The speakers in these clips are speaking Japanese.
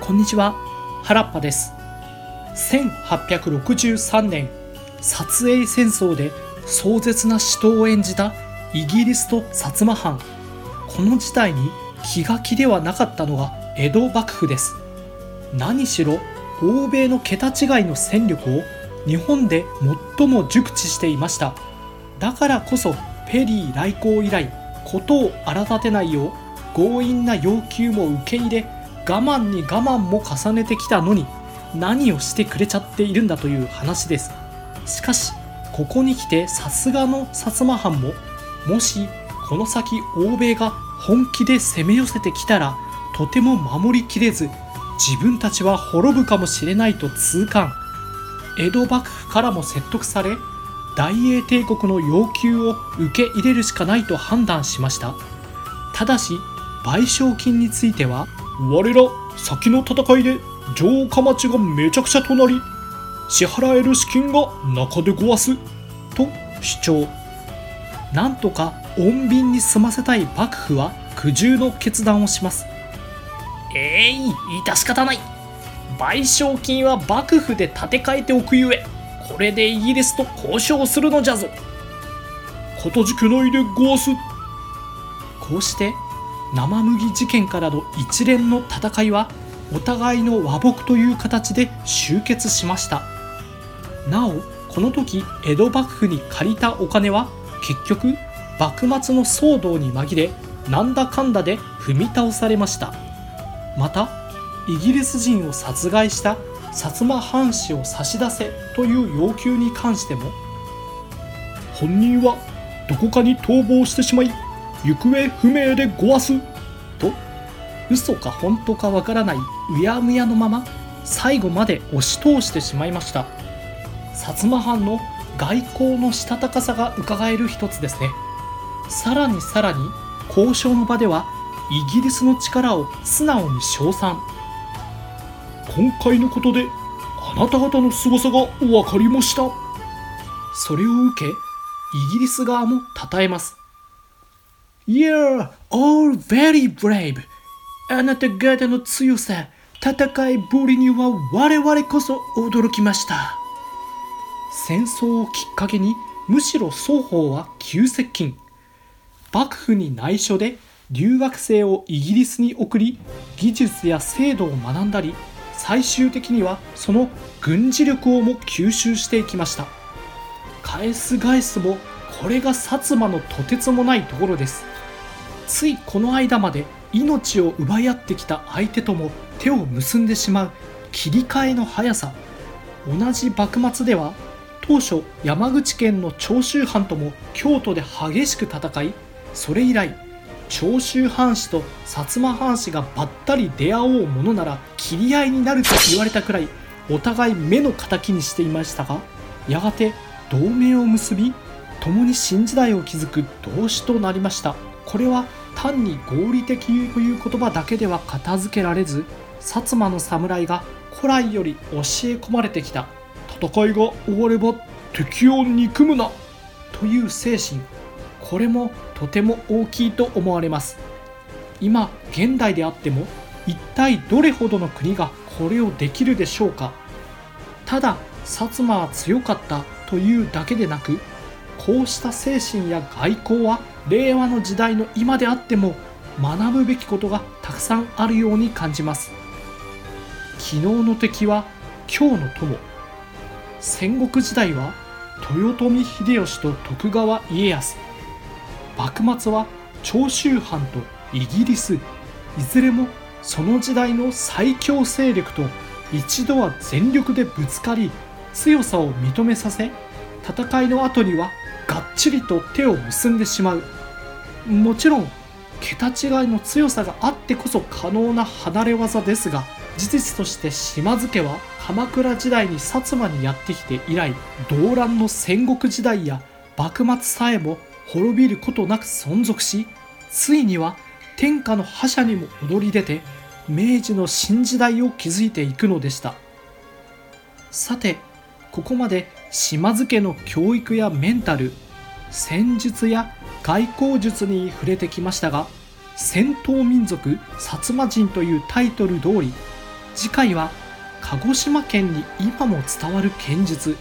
こんにちは。原っぱです。1863年撮影戦争で壮絶な死闘を演じたイギリスと薩摩藩。この事態に気が気ではなかったのが江戸幕府です。何しろ欧米の桁違いの戦力を日本で最も熟知していました。だからこそペリー来航以来事を荒立てないよう強引な要求も受け入れ我慢に我慢も重ねてきたのに何をしてくれちゃっているんだという話です。しかしここに来てさすがの薩摩藩ももしこの先欧米が本気で攻め寄せてきたらとても守りきれず自分たちは滅ぶかもしれないと痛感。江戸幕府からも説得され大英帝国の要求を受け入れるしかないと判断しました。ただし賠償金については我ら先の戦いで城下町がめちゃくちゃとなり支払える資金が中でごわすと主張。なんとか穏便に済ませたい幕府は苦渋の決断をします。えい致し方ない。賠償金は幕府で立て替えておくゆえこれでイギリスと交渉するのじゃぞ。かたじけないでごわす。こうして生麦事件からの一連の戦いはお互いの和睦という形で終結しました。なおこの時江戸幕府に借りたお金は結局幕末の騒動に紛れなんだかんだで踏み倒されました。またイギリス人を殺害した薩摩藩士を差し出せという要求に関しても本人はどこかに逃亡してしまい行方不明でごわす？と？嘘か本当かわからないうやむやのまま最後まで押し通してしまいました。薩摩藩の外交のしたたかさが伺える一つですね。さらにさらに交渉の場ではイギリスの力を素直に称賛。今回のことであなた方の凄さが分かりました。それを受けイギリス側も称えます。You're all very brave. あなた方の強さ戦いぶりには我々こそ驚きました。戦争をきっかけにむしろ双方は急接近。幕府に内緒で留学生をイギリスに送り技術や制度を学んだり最終的にはその軍事力をも吸収していきました。返す返すもこれが薩摩のとてつもないところです。ついこの間まで命を奪い合ってきた相手とも手を結んでしまう切り替えの速さ。同じ幕末では当初山口県の長州藩とも京都で激しく戦いそれ以来長州藩士と薩摩藩士がばったり出会おうものなら切り合いになると言われたくらいお互い目の敵にしていましたがやがて同盟を結び共に新時代を築く同志となりました。これは単に合理的という言葉だけでは片付けられず薩摩の侍が古来より教え込まれてきた。戦いが終われば敵を憎むな。という精神。これもとても大きいと思われます。今現代であっても一体どれほどの国がこれをできるでしょうか。ただ薩摩は強かったというだけでなくこうした精神や外交は令和の時代の今であっても学ぶべきことがたくさんあるように感じます。昨日の敵は今日の友。戦国時代は豊臣秀吉と徳川家康。幕末は長州藩とイギリス。いずれもその時代の最強勢力と一度は全力でぶつかり強さを認めさせ戦いの後にはがっちりと手を結んでしまう。もちろん桁違いの強さがあってこそ可能な離れ技ですが事実として島津家は鎌倉時代に薩摩にやってきて以来動乱の戦国時代や幕末さえも滅びることなく存続しついには天下の覇者にも躍り出て明治の新時代を築いていくのでした。さてここまで島津家の教育やメンタル戦術や外交術に触れてきましたが戦闘民族薩摩人というタイトル通り次回は鹿児島県に今も伝わる剣術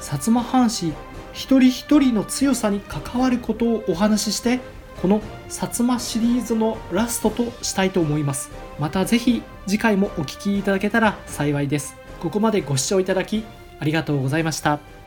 薩摩藩士一人一人の強さに関わることをお話ししてこの薩摩シリーズのラストとしたいと思います。またぜひ次回もお聴きいただけたら幸いです。ここまでご視聴いただきありがとうございました。